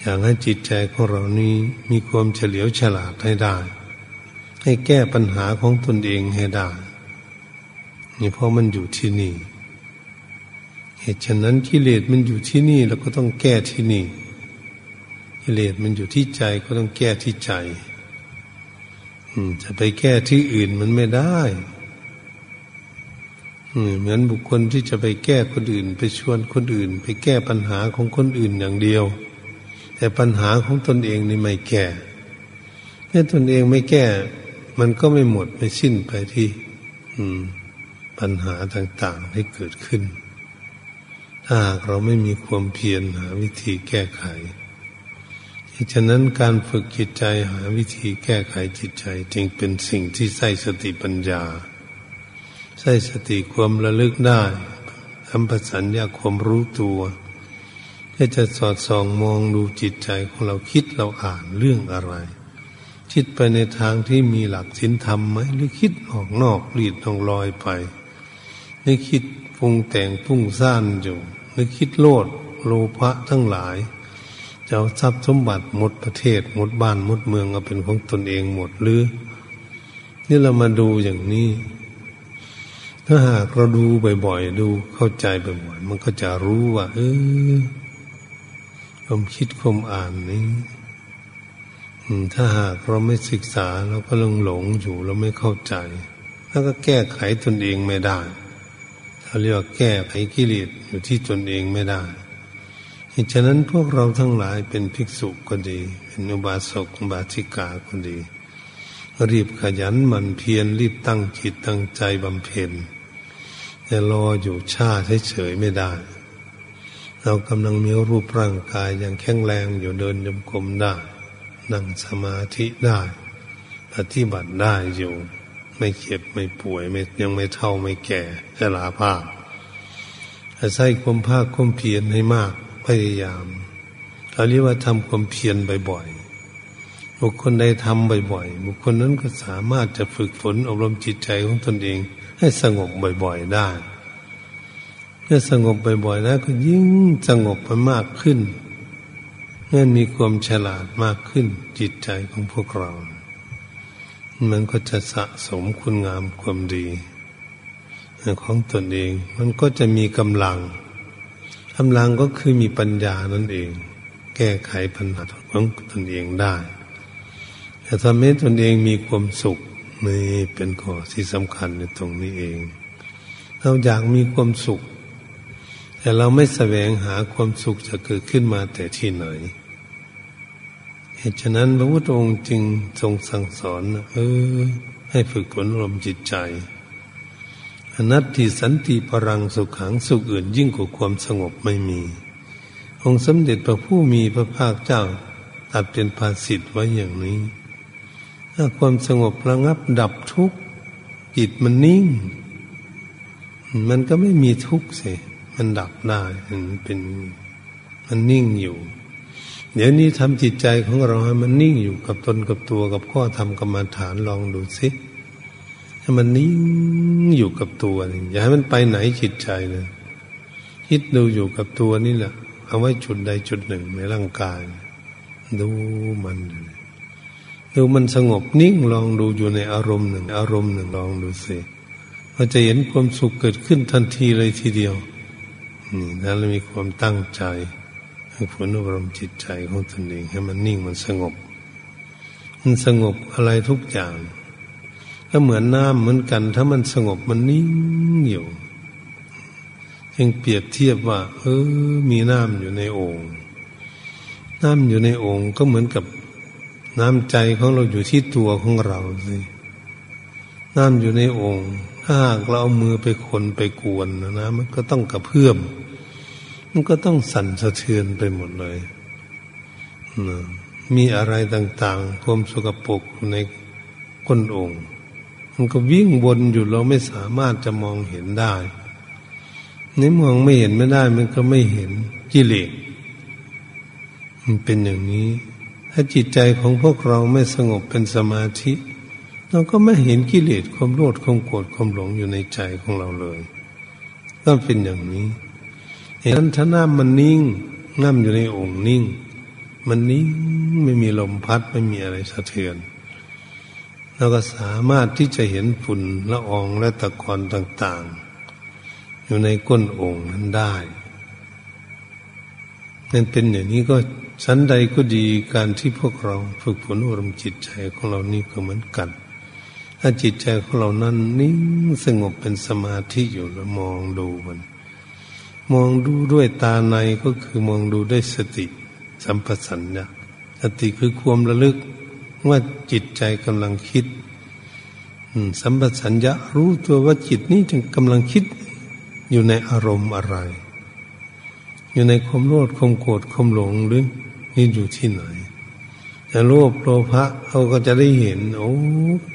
Speaker 1: อยางให้จิตใจของเรานี้มีความเฉลียวฉลาดให้ได้ ให้แก้ปัญหาของตนเองให้ได้ นี่เพราะมันอยู่ที่นี่ เหตุฉะนั้นกิเลสมันอยู่ที่นี่เราก็ต้องแก้ที่นี่ กิเลสมันอยู่ที่ใจก็ต้องแก้ที่ใจจะไปแก้ที่อื่นมันไม่ได้เหมือนบุคคลที่จะไปแก้คนอื่น ไปชวนคนอื่น ไปแก้ปัญหาของคนอื่นอย่างเดียว แต่ปัญหาของตนเองนี่ไม่แก้เมื่อตนเองไม่แก้ มันก็ไม่หมดไม่สิ้นไปที่ ปัญหาต่างๆที่เกิดขึ้น ถ้าหากเราไม่มีความเพียรหาวิธีแก้ไขฉะนั้นการฝึกจิตใจหาวิธีแก้ไขจิตใจจึงเป็นสิ่งที่ใส่สติปัญญา ใส่สติความระลึกได้ทำปัสัญญาความรู้ตัวเพื่อจะสอดส่องมองดูจิตใจของเราคิดเราอ่านเรื่องอะไร คิดไปในทางที่มีหลักศีลธรรมไหมหรือคิดออกนอกลีดลองลอยไป หรือคิดปรุงแต่งพุ่งซ่านอยู่หรือคิดโลดโลภะทั้งหลายจะเอาทรัพย์สมบัติหมดประเทศ หมดบ้านหมดเมืองเอาเป็นของตนเองหมดหรือ นี่เรามาดูอย่างนี้ ถ้าหากเราดูบ่อยๆดูเข้าใจบ่อยๆมันก็จะรู้ว่า เออความคิดความอ่านนี้ถ้าหากเราไม่ศึกษาเราก็ลงหลงอยู่เราไม่เข้าใจ แล้วก็แก้ไขตนเองไม่ได้ เขาเรียกว่าแก้ไขกิเลสอยู่ที่ตนเองไม่ได้ฉะนั้นพวกเราทั้งหลายเป็นภิกษุก็ดี เป็นอุบาสกบาสิกาก็ดี รีบขยันมันเพียรรีบตั้งจิตตั้งใจบำเพ็ญจะรออยู่ชาเฉยๆไม่ได้ เรากำลังมีรูปร่างกายอย่างแข็งแรงอยู่เดินยมกลมได้ นั่งสมาธิได้ ปฏิบัติได้อยู่ ไม่เจ็บไม่ป่วยไม่ยังไม่เท่าไม่แก่ชราภาพ อาศัยความภาคความเพียรให้มากพยายามเราเรียกว่าทำความเพียรบ่อยๆบุคคลใดทำบ่อยๆบุคคลนั้นก็สามารถจะฝึกฝนอบรมจิตใจของตนเอง ให้สงบบ่อยๆได้เมื่อสงบบ่อยๆแล้วก็ยิ่งสงบไปมากขึ้นเมื่อมีความฉลาดมากขึ้นจิตใจของพวกเรา มันก็จะสะสมคุณงามความดีของตนเอง มันก็จะมีกำลังกำลังก็คือมีปัญญานั่นเอง แก้ไขปัญหาของตนเองได้แต่ทำให้ตนเองมีความสุขนี่เป็นข้อที่สำคัญในตรงนี้เอง เราอยากมีความสุข แต่เราไม่แสวงหาความสุขจะเกิดขึ้นมาแต่ที่ไหน ตุฉะนั้นพระพุทธองค์จึงทรงสั่งสอนเออ ให้ฝึกฝนลมจิตใจอนัตติสันติปรังสุขขังสุขอื่นยิ่งกว่าความสงบไม่มี องค์สมเด็จพระผู้มีพระภาคเจ้าตัดเป็นภาษิตไว้อย่างนี้ถ้าความสงบระงับดับทุกข์จิตมันนิ่ง มันก็ไม่มีทุกข์สิมันดับได้มันเป็นมันนิ่งอยู่ เดี๋ยวนี้ทำจิตใจของเราให้มันนิ่งอยู่กับตนกับตัวกับข้อทำกรรมฐานลองดูสิให้มันนิ่งอยู่กับตัวนี่อย่าให้มันไปไหนจิตใจเลยคิดดูอยู่กับตัวนี่แหละเอาไว้จุดใดจุดหนึ่งในร่างกาย ดูมันดูมันสงบนิ่งลองดูอยู่ในอารมณ์หนึ่ง อารมณ์หนึ่งลองดูสิเราจะเห็นความสุขเกิดขึ้นทันทีเลยทีเดียวนี่นั่นเรามีความตั้งใจ ให้ผลอบรมจิตใจของตนเองให้มันนิ่งมันสงบ มันสงบอะไรทุกอย่างก็เหมือนน้ำเหมือนกัน ถ้ามันสงบมันนิ่งอยู่ยังเปรียบเทียบว่า เออ มีน้ำอยู่ในโอ่งน้ำอยู่ในโอ่งก็เหมือนกับน้ำใจของเราอยู่ที่ตัวของเราสิน้ำอยู่ในโอ่งถ้าหากเราเอามือไปคนไปกวนนะนะมันก็ต้องกระเพื่อม มันก็ต้องสั่นสะเทือนไปหมดเลยนะมีอะไรต่างๆ ความสกปรกในก้นโอ่งมันก็วิ่งวนอยู่เราไม่สามารถจะมองเห็นได้นี่มองไม่เห็นไม่ได้ มันก็ไม่เห็นกิเลสมันเป็นอย่างนี้ ถ้าจิตใจของพวกเราไม่สงบเป็นสมาธิ เราก็ไม่เห็นกิเลสความโลดความโกรธความหลงอยู่ในใจของเราเลย ก็เป็นอย่างนี้ เห็นนั้นถ้าน้ำมันนิ่งน้ำอยู่ในองค์นิ่ง มันนิ่งไม่มีลมพัดไม่มีอะไรสะเทือนเราก็สามารถที่จะเห็นฝุ่นละอองและตะกอนต่าง ๆ อยู่ในก้นโอ่งนั้นได้นั่นเป็นอย่างนี้ก็ชั้นใดก็ดีการที่พวกเราฝึกฝนอารมณ์จิตใจของเรานี่ก็เหมือนกัน ถ้าจิตใจของเรานั้นนิ่งสงบเป็นสมาธิอยู่แล้วมองดูมัน มองดูด้วยตาในก็คือมองดูด้วยสติ สัมปสัญญะสติคือความระลึกว่าจิตใจกำลังคิดสัมปชัญญะรู้ตัวว่าจิตนี้จึงกำลังคิดอยู่ในอารมณ์อะไร อยู่ในความโลภความโกรธความหลงหรือนี่อยู่ที่ไหนแต่โลภโลภะเขาก็จะได้เห็น โอ้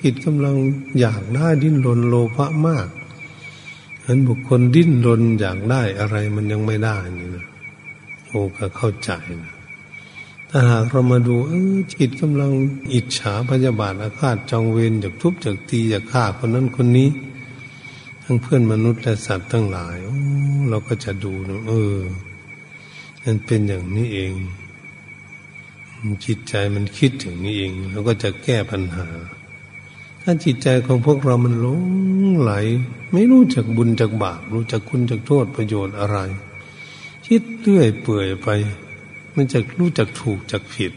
Speaker 1: จิตกำลังอยากได้ดิ้นรนโลภะมาก เห็นบุคคลดิ้นรนอยากได้อะไรมันยังไม่ได้นี่นะโอ้ก็เข้าใจนะถ้าหากเรามาดูเออจิตกำลังอิจฉาพยาบาทอาฆาตจองเวรจากทุบจากตีจากฆ่าคนนั้นคนนี้ ทั้งเพื่อนมนุษย์และสัตว์ทั้งหลายโอ้เราก็จะดูนะเออนั่นเป็นอย่างนี้เองจิตใจมันคิดอย่างนี้เองเราก็จะแก้ปัญหา ถ้าจิตใจของพวกเรามันหลงไหล ไม่รู้จักบุญจักบาปรู้จักคุณจักโทษประโยชน์อะไร คิดเรื่อยเปื่อยไป มันจะรู้จักถูกจักผิด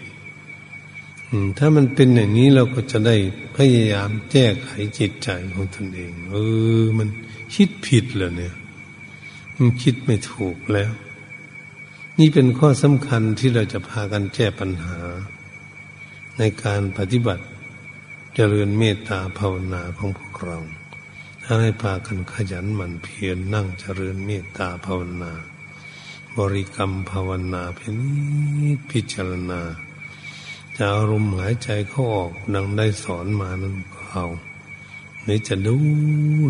Speaker 1: ถ้ามันเป็นอย่างนี้เราก็จะได้พยายามแก้ไขจิตใจของตนเอง เออ มันคิดผิดเลยเนี่ย มันคิดไม่ถูกแล้ว นี่เป็นข้อสำคัญที่เราจะพากันแก้ปัญหา ในการปฏิบัติ เจริญเมตตาภาวนาของพวกเราให้พากันขยันหมั่นเพียรนั่งเจริญเมตตาภาวนา บริกรรมภาวนาเพียนิพิจารณาจะอารมณ์หายใจเข้าออกดังได้สอนมานั้นเอานี่จะดู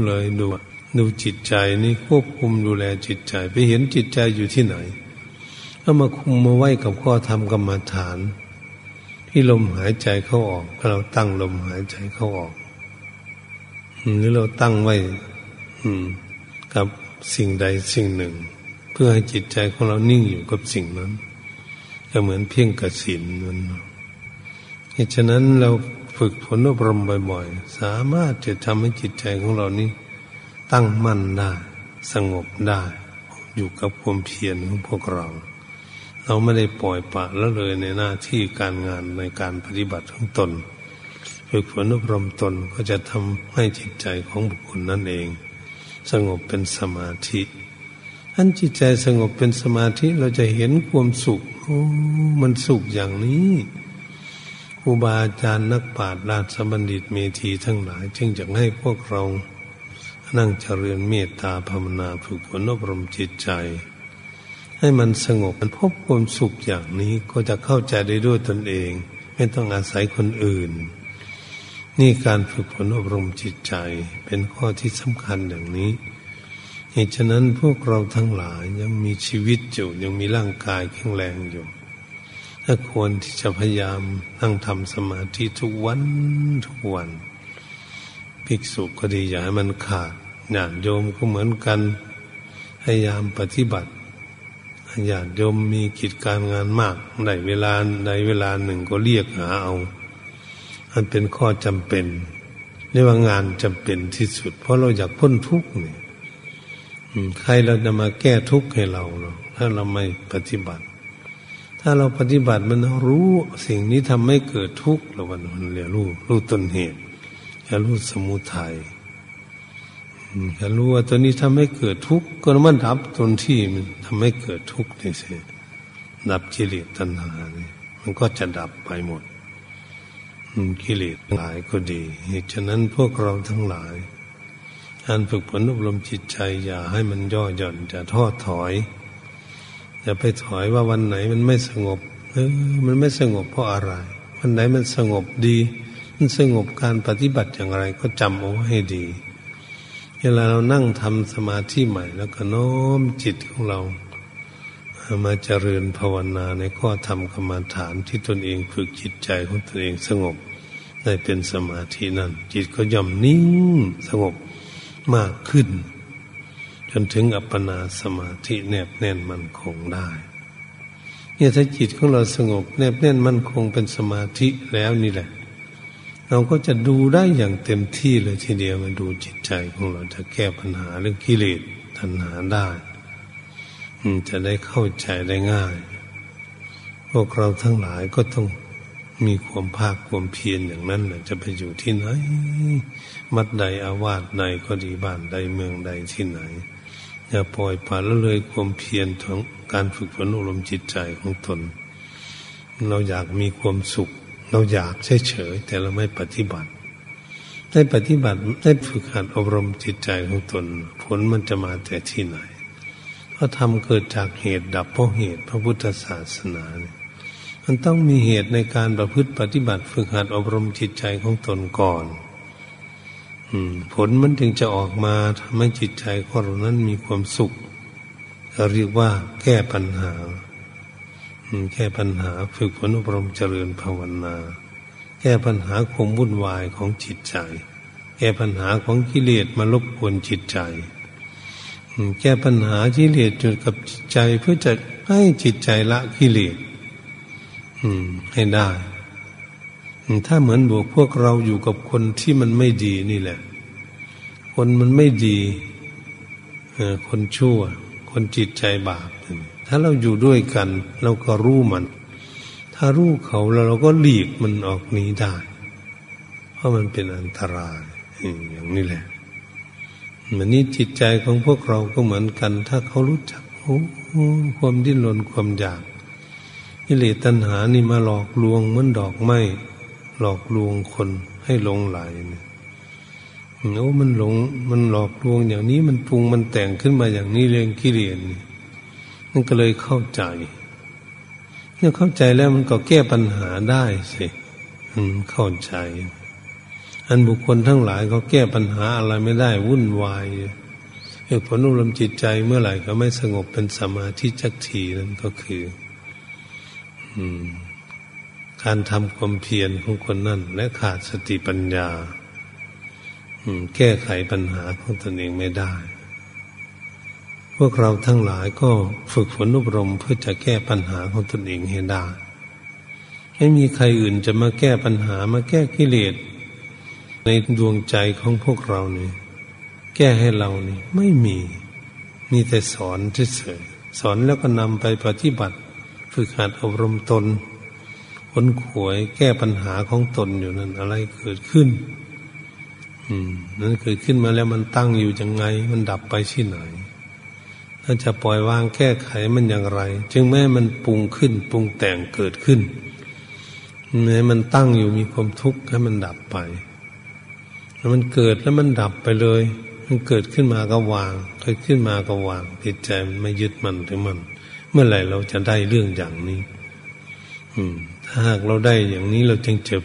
Speaker 1: เลยดูดูจิตใจนี่ควบคุมดูแลจิตใจ ไปเห็นจิตใจอยู่ที่ไหนก็มาคุมมาไว้กับข้อธรรมกรรมฐาน ที่ลมหายใจเข้าออกเราตั้งลมหายใจเข้าออก หรือเราตั้งไว้กับสิ่งใดสิ่งหนึ่ง เพื่อให้จิตใจของเรานิ่งอยู่กับสิ่งนั้นก็เหมือนเพียงกระสินมันเหตุฉะนั้นเราฝึกฝนอบรมบ่อยๆ สามารถจะทำให้จิตใจของเรานี้ ตั้งมั่นได้ สงบได้ อยู่กับความเพียรของพวกเรา เราไม่ได้ปล่อยปะละเลยในหน้าที่การงานในการปฏิบัติของตนฝึกฝนอบรมตนก็จะทำให้จิตใจของบุคคลนั่นเอง สงบเป็นสมาธิอันจิตใจสงบเป็นสมาธิเราจะเห็นความสุขโอ้มันสุขอย่างนี้ครูบาอาจารย์นักปราชญ์ราชบัณฑิตเมธีทั้งหลาย จึงจะให้พวกเรานั่งเจริญเมตตาภาวนาฝึกฝนอบรมจิตใจ ให้มันสงบมันพบความสุขอย่างนี้ก็จะเข้าใจได้ด้วยตนเอง ไม่ต้องอาศัยคนอื่น นี่การฝึกฝนอบรมจิตใจเป็นข้อที่สำคัญอย่างนี้เหตุฉะนั้นพวกเราทั้งหลายยังมีชีวิตอยู่ยังมีร่างกายแข็งแรงอยู่ถ้าควรที่จะพยายามนั่งทำสมาธิทุกวันทุกวัน ภิกษุก็ดีอย่าให้มันขาดญาติโยมก็เหมือนกัน พยายามปฏิบัติ ญาติโยมมีกิจการงานมากในเวลาในเวลาหนึ่งก็เรียกหาเอามันเป็นข้อจำเป็นเรียกว่างานจำเป็นที่สุด เพราะเราอยากพ้นทุกข์เนี่ยใครเราจะมาแก้ทุกข์ให้เราเนาะถ้าเราไม่ปฏิบัติ ถ้าเราปฏิบัติมันรู้สิ่งนี้ทำให้เกิดทุกข์เราวันมันเรียกรู้รู้ต้นเหตุจะรู้สมุทัย จะรู้ว่าตัวนี้ทำให้เกิดทุกข์ก็มันดับตนที่มันทำให้เกิดทุกข์นี่สิดับกิเลสตัณหาเนี่ยมันก็จะดับไปหมดกิเลสหลายก็ดีเหตุฉะนั้นพวกเราทั้งหลายการฝึกฝนอบรมจิตใจ อย่าให้มันย่อหย่อนจะทอดถอยอย่าไปถอยว่าวันไหนมันไม่สงบเออมันไม่สงบเพราะอะไร วันไหนมันสงบดี มันสงบการปฏิบัติอย่างไรก็จำเอาไว้ให้ดี เวลาเรานั่งทำสมาธิใหม่ แล้วก็น้อมจิตของเรา มาเจริญภาวนาในข้อธรรมกรรมฐานที่ตนเองฝึกจิตใจของตนเองสงบได้เป็นสมาธินั้น จิตก็ย่อมนิ่งสงบมากขึ้น จนถึงอัปปนาสมาธิแนบแน่นมั่นคงได้เนี่ยถ้าจิตของเราสงบแนบแน่นมั่นคงเป็นสมาธิแล้วนี่แหละ เราก็จะดูได้อย่างเต็มที่เลยทีเดียวมาดูจิตใจของเราจะแก้ปัญหาเรื่องกิเลสทันหาได้จะได้เข้าใจได้ง่าย พวกเราทั้งหลายก็ต้องมีความภาคความเพียรอย่างนั้นนะจะไปอยู่ที่ไหน มัดใดอาวาสใดก็ดีบ้านใดเมืองใดที่ไหน อย่าปล่อยผ่านละเลยความเพียรของการฝึกฝนอารมณ์จิตใจของตน เราอยากมีความสุข เราอยากเฉยๆแต่เราไม่ปฏิบัติ ได้ปฏิบัติได้ฝึกหัดอบรมจิตใจของตน ผลมันจะมาแต่ที่ไหนเพราะธรรมเกิดจากเหตุดับเพราะเหตุพระพุทธศาสนาเนี่ยมันต้องมีเหตุในการประพฤติปฏิบัติ ฝึกหัดอบรมจิตใจของตนก่อนผลมันถึงจะออกมาทำให้จิตใจของเรานั้นมีความสุขเรียกว่าแก้ปัญหา แก้ปัญหาฝึกฝนอบรมเจริญภาวนา แก้ปัญหาความวุ่นวายของจิตใจ แก้ปัญหาของกิเลสมาลบกวนจิตใจ แก้ปัญหากิเลสจุดกับจิตใจเพื่อจะให้จิตใจละกิเลสให้ได้ ถ้าเหมือนบอกพวกเราอยู่กับคนที่มันไม่ดีนี่แหละ คนมันไม่ดีคนชั่ว คนจิตใจบาป ถ้าเราอยู่ด้วยกัน เราก็รู้มัน ถ้ารู้เขาแล้วเราก็หลีกมันออกนี้ได้ เพราะมันเป็นอันตรายอย่างนี้แหละมันนี้จิตใจของพวกเราก็เหมือนกัน ถ้าเขารู้จักความดิ้นรนความอยากกิเลตัณหานี่มาหลอกลวงเหมือนดอกไม้หลอกลวงคนให้หลงไหลเนี่ยโอ้มันหลงมันหลอกลวงอย่างนี้มันปรุงมันแต่งขึ้นมาอย่างนี้เรื่องกิเลสนี่ มันก็เลยเข้าใจเมื่อเข้าใจแล้วมันก็แก้ปัญหาได้สิเข้าใจ อันบุคคลทั้งหลายเขาแก้ปัญหาอะไรไม่ได้วุ่นวายเหตุผลอารมณ์จิตใจเมื่อไหร่ก็ไม่สงบเป็นสมาธิจักทีนั่นก็คือการทำความเพียรของคนนั่น และขาดสติปัญญาแก้ไขปัญหาของตนเองไม่ได้ พวกเราทั้งหลายก็ฝึกฝนอบรมเพื่อจะแก้ปัญหาของตนเองให้ได้ไม่มีใครอื่นจะมาแก้ปัญหามาแก้กิเลสในดวงใจของพวกเรานี่แก้ให้เราเนี่ยไม่มีมีแต่สอนเฉยๆสอนแล้วก็นำไปปฏิบัติ ฝึกหัดอบรมตนค้นขวยแก้ปัญหาของตนอยู่นั้น อะไรเกิดขึ้น อืม นั่นเกิดขึ้นมาแล้วมันตั้งอยู่ยังไง มันดับไปที่ไหน ถ้าจะปล่อยวางแก้ไขมันอย่างไร จึงแม้มันปรุงขึ้นปรุงแต่งเกิดขึ้นแม้มันตั้งอยู่มีความทุกข์ให้มันดับไปแล้วมันเกิดแล้วมันดับไปเลย มันเกิดขึ้นมาก็วางเกิดขึ้นมาก็วางจิตใจมันไม่ยึดมันถึงมัน เมื่อไหร่เราจะได้เรื่องอย่างนี้ อืม ถ้าหากเราได้อย่างนี้เราจึงจะ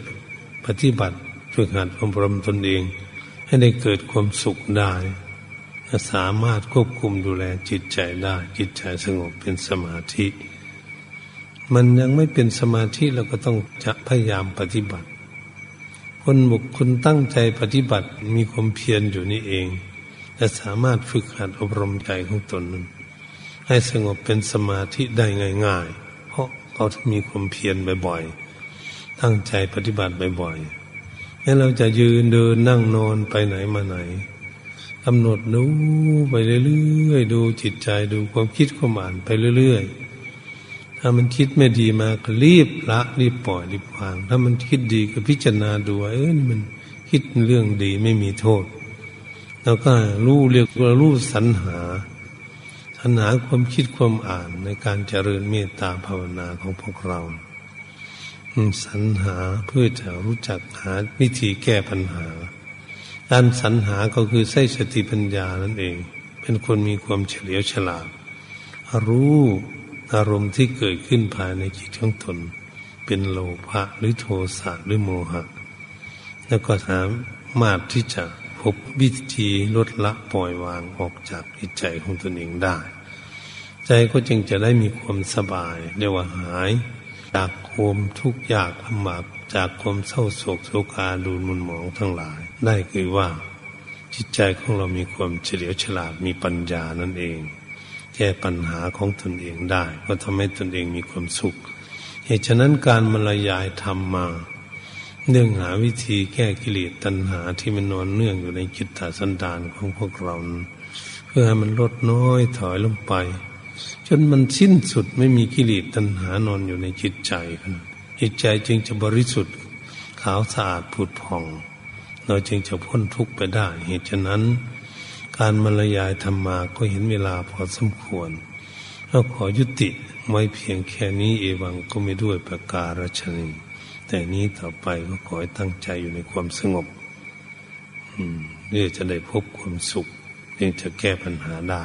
Speaker 1: ปฏิบัติฝึกหัดอบรมตนเอง ให้ได้เกิดความสุขได้ สามารถควบคุมดูแลจิตใจได้ จิตใจสงบเป็นสมาธิ มันยังไม่เป็นสมาธิเราก็ต้องจะพยายามปฏิบัติ คนบุคคลตั้งใจปฏิบัติมีความเพียรอยู่นี่เองจะสามารถฝึกหัดอบรมใจของตนนั้นให้สงบเป็นสมาธิได้ง่าย ๆ เพราะเขามีความเพียรบ่อยๆ ตั้งใจปฏิบัติบ่อยๆงั้เราจะยืนเดินนั่งนอนไปไหนมาไหน กำหนดดูไปเรื่อยๆดูจิตใจดูความคิดความอ่านไปเรื่อยๆ ถ้ามันคิดไม่ดีมาก็รีบละรีบปล่อยรีบวาง ถ้ามันคิดดีก็พิจารณาดูว่าเออนี่มันคิดเรื่องดีไม่มีโทษ แล้วก็รู้เรียกว่ารู้สรรหาสรรหาความคิดความอ่านในการเจริญเมตตาภาวนาของพวกเราสรรหาเพื่อจะรู้จักหาวิธีแก้ปัญหา การสรรหาก็คือใช้สติปัญญานั่นเอง เป็นคนมีความเฉลียวฉลาด รู้อารมณ์ที่เกิดขึ้นภายในจิตของตน เป็นโลภะหรือโทสะหรือโมหะ แล้วก็สามารถที่จะพบวิธีลดละปล่อยวางออกจากจิตใจของตนเองได้ ใจก็จึงจะได้มีความสบายเรียกว่าหาย จากความทุกข์ยากลำบากจากความเศร้าโศกโศกาดูมุนหมองทั้งหลาย ได้คือว่าจิตใจของเรามีความเฉลียวฉลาดมีปัญญานั่นเอง แก้ปัญหาของตนเองได้ ก็ทำให้ตนเองมีความสุข เหตุฉะนั้นการมรยายธรรมมา เรื่องหาวิธีแก้กิเลสตัณหาที่มันนอนเนื่องอยู่ในจิตตสันดานของพวกเรา เพื่อให้มันลดน้อยถอยลงไป จนมันสิ้นสุดไม่มีกิเลสตัณหานอนอยู่ในจิตใจจิตใจจึงจะบริสุทธิ์ขาวสะอาดผุดผ่อง เราจึงจะพ้นทุกข์ไปได้ เหตุฉะนั้น การบรรยายธรรมาก็เห็นเวลาพอสมควรเราขอยุติไว้เพียงแค่นี้เอวังก็ไม่ด้วยประการฉนีแต่นี้ต่อไปก็ขอให้ตั้งใจอยู่ในความสงบเพื่อจะได้พบความสุขยังจะแก้ปัญหาได้